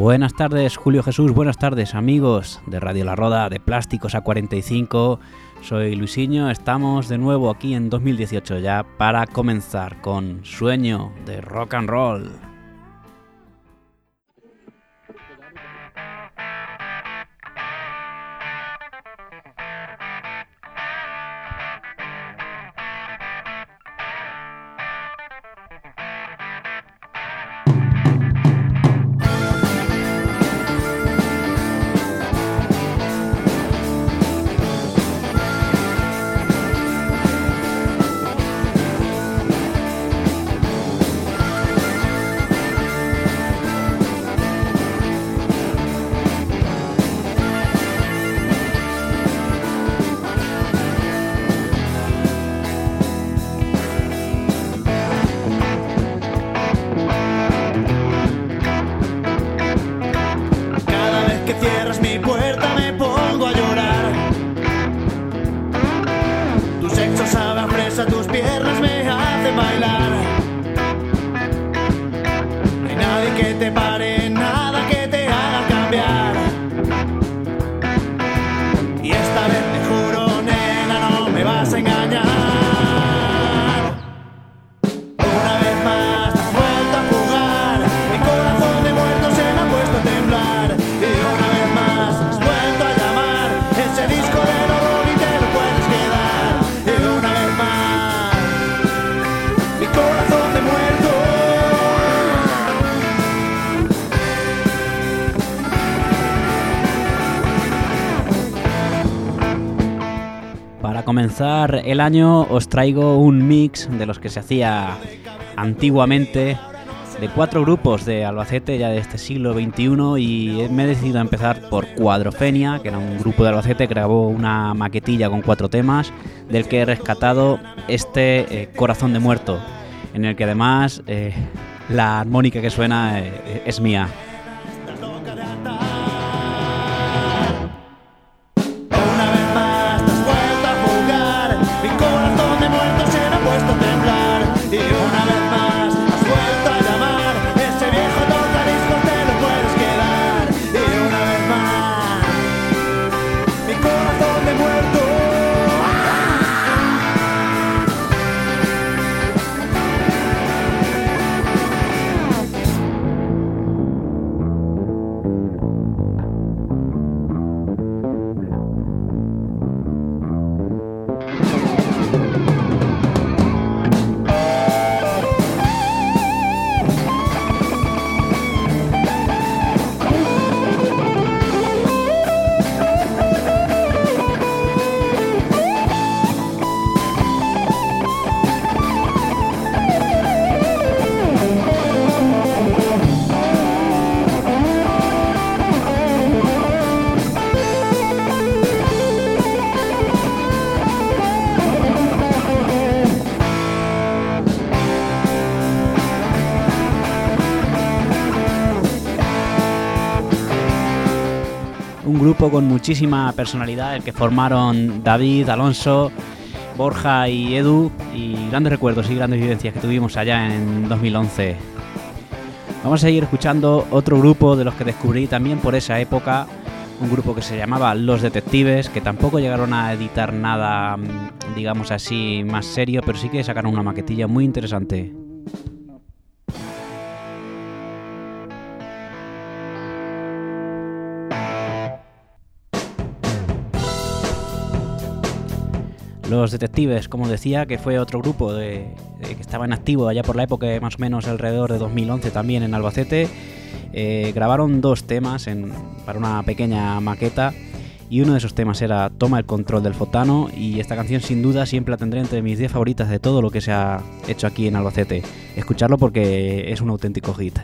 Buenas tardes, Julio Jesús. Buenas tardes, amigos de Radio La Roda, de Plásticos A45. Soy Luisinho. Estamos de nuevo aquí en 2018 ya para comenzar con Sueño de Rock and Roll. Comenzar el año os traigo un mix de los que se hacía antiguamente de cuatro grupos de Albacete ya de este siglo XXI y me he decidido a empezar por Cuadrofenia, que era un grupo de Albacete que grabó una maquetilla con cuatro temas, del que he rescatado este eh, Corazón de Muerto, en el que además eh, la armónica que suena eh, es mía. Con muchísima personalidad, el que formaron David, Alonso, Borja y Edu, y grandes recuerdos y grandes vivencias que tuvimos allá en 2011. Vamos a seguir escuchando otro grupo de los que descubrí también por esa época, un grupo que se llamaba Los Detectives, que tampoco llegaron a editar nada, digamos así, más serio, pero sí que sacaron una maquetilla muy interesante. Los Detectives, como decía, que fue otro grupo que estaba en activo allá por la época, más o menos alrededor de 2011 también en Albacete, eh, grabaron dos temas para una pequeña maqueta y uno de esos temas era Toma el control del fotano y esta canción sin duda siempre la tendré entre mis 10 favoritas de todo lo que se ha hecho aquí en Albacete. Escucharlo porque es un auténtico hit.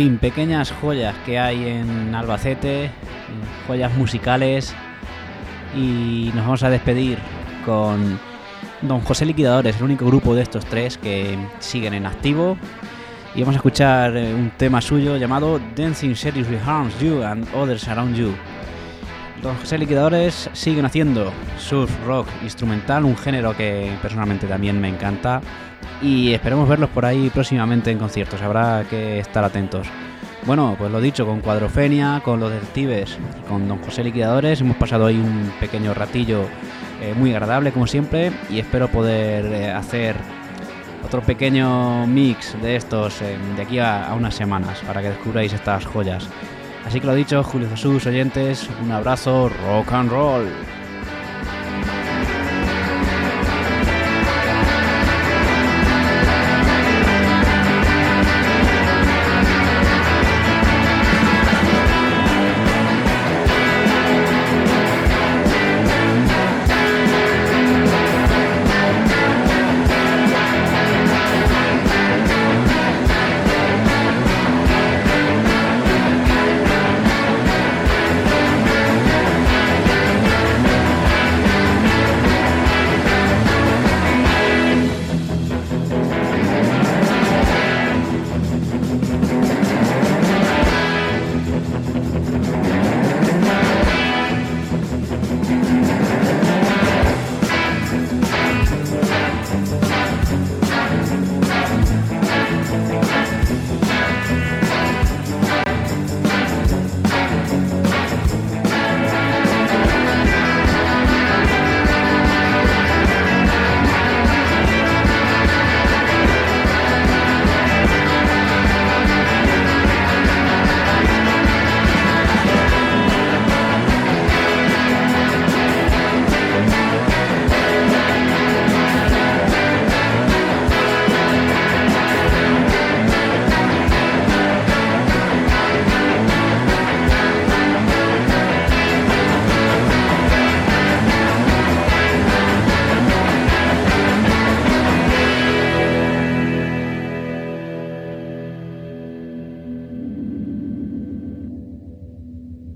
Fin, pequeñas joyas que hay en Albacete, joyas musicales. Y nos vamos a despedir con Don José Liquidadores, el único grupo de estos tres que siguen en activo. Y vamos a escuchar eh, un tema suyo llamado Dancing Seriously Harms You and Others Around You. Los José Liquidadores siguen haciendo surf rock instrumental, un género que personalmente también me encanta. Y esperemos verlos por ahí próximamente en conciertos, habrá que estar atentos. Bueno, pues lo dicho, con Cuadrofenia, con los detectives con Don José Liquidadores hemos pasado hoy un pequeño ratillo eh, muy agradable como siempre y espero poder eh, hacer otro pequeño mix de estos eh, de aquí a, a unas semanas para que descubráis estas joyas. Así que lo dicho, Julio Jesús, oyentes, un abrazo, rock and roll.